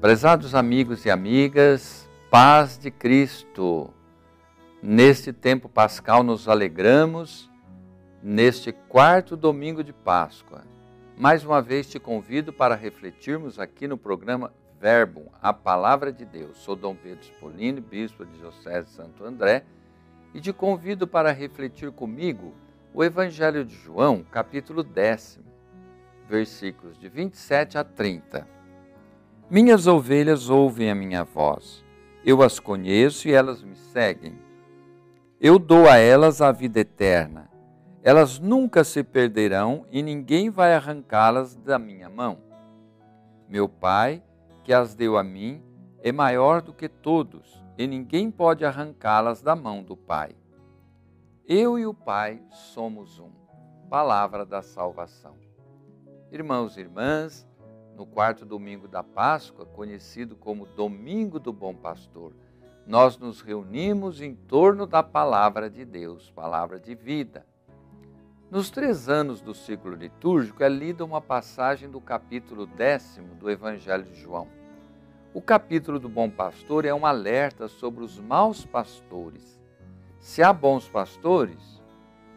Prezados amigos e amigas, paz de Cristo. Neste tempo pascal nos alegramos, neste quarto domingo de Páscoa. Mais uma vez te convido para refletirmos aqui no programa Verbo, a Palavra de Deus. Sou Dom Pedro Spolini, bispo de Diocese de Santo André, e te convido para refletir comigo o Evangelho de João, capítulo décimo, versículos de 27 a 30. Minhas ovelhas ouvem a minha voz. Eu as conheço e elas me seguem. Eu dou a elas a vida eterna. Elas nunca se perderão e ninguém vai arrancá-las da minha mão. Meu Pai, que as deu a mim, é maior do que todos e ninguém pode arrancá-las da mão do Pai. Eu e o Pai somos um. Palavra da salvação. Irmãos e irmãs, no quarto domingo da Páscoa, conhecido como Domingo do Bom Pastor, nós nos reunimos em torno da palavra de Deus, palavra de vida. Nos três anos do ciclo litúrgico é lida uma passagem do capítulo décimo do Evangelho de João. O capítulo do Bom Pastor é um alerta sobre os maus pastores. Se há bons pastores,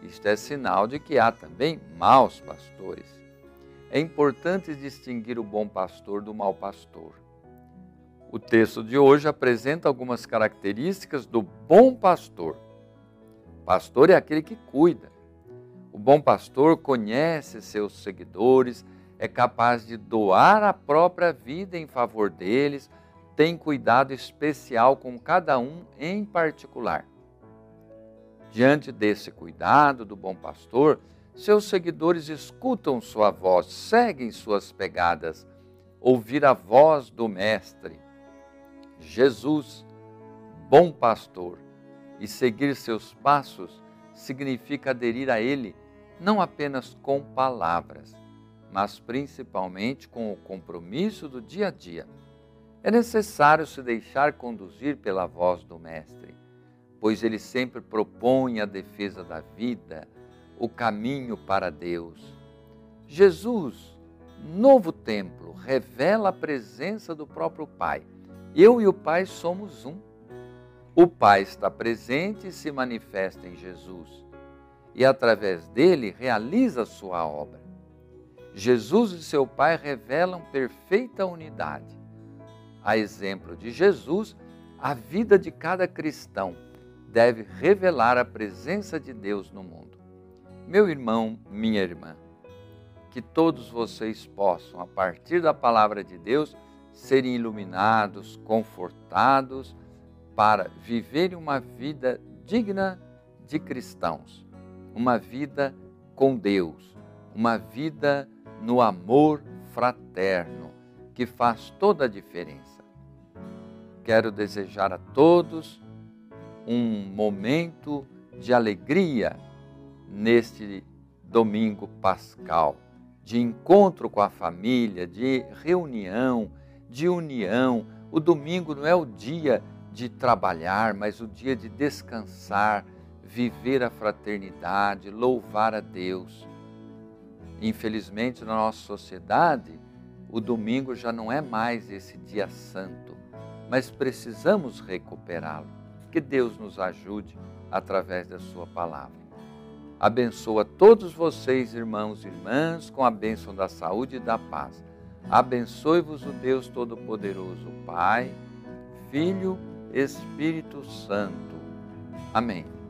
isto é sinal de que há também maus pastores. É importante distinguir o bom pastor do mau pastor. O texto de hoje apresenta algumas características do bom pastor. Pastor é aquele que cuida. O bom pastor conhece seus seguidores, é capaz de doar a própria vida em favor deles, tem cuidado especial com cada um em particular. Diante desse cuidado do bom pastor, seus seguidores escutam sua voz, seguem suas pegadas. Ouvir a voz do Mestre, Jesus, bom pastor, e seguir seus passos significa aderir a Ele não apenas com palavras, mas principalmente com o compromisso do dia a dia. É necessário se deixar conduzir pela voz do Mestre, pois ele sempre propõe a defesa da vida, o caminho para Deus. Jesus, novo templo, revela a presença do próprio Pai. Eu e o Pai somos um. O Pai está presente e se manifesta em Jesus, e através dele realiza sua obra. Jesus e seu Pai revelam perfeita unidade. A exemplo de Jesus, a vida de cada cristão deve revelar a presença de Deus no mundo. Meu irmão, minha irmã, que todos vocês possam, a partir da palavra de Deus, serem iluminados, confortados, para viverem uma vida digna de cristãos, uma vida com Deus, uma vida no amor fraterno, que faz toda a diferença. Quero desejar a todos um momento de alegria neste domingo pascal, de encontro com a família, de reunião, de união. O domingo não é o dia de trabalhar, mas o dia de descansar, viver a fraternidade, louvar a Deus. Infelizmente, na nossa sociedade, o domingo já não é mais esse dia santo, mas precisamos recuperá-lo. Que Deus nos ajude através da Sua palavra abençoa todos vocês, irmãos e irmãs, com a bênção da saúde e da paz. Abençoe-vos o Deus Todo-Poderoso, Pai, Filho, Espírito Santo. Amém.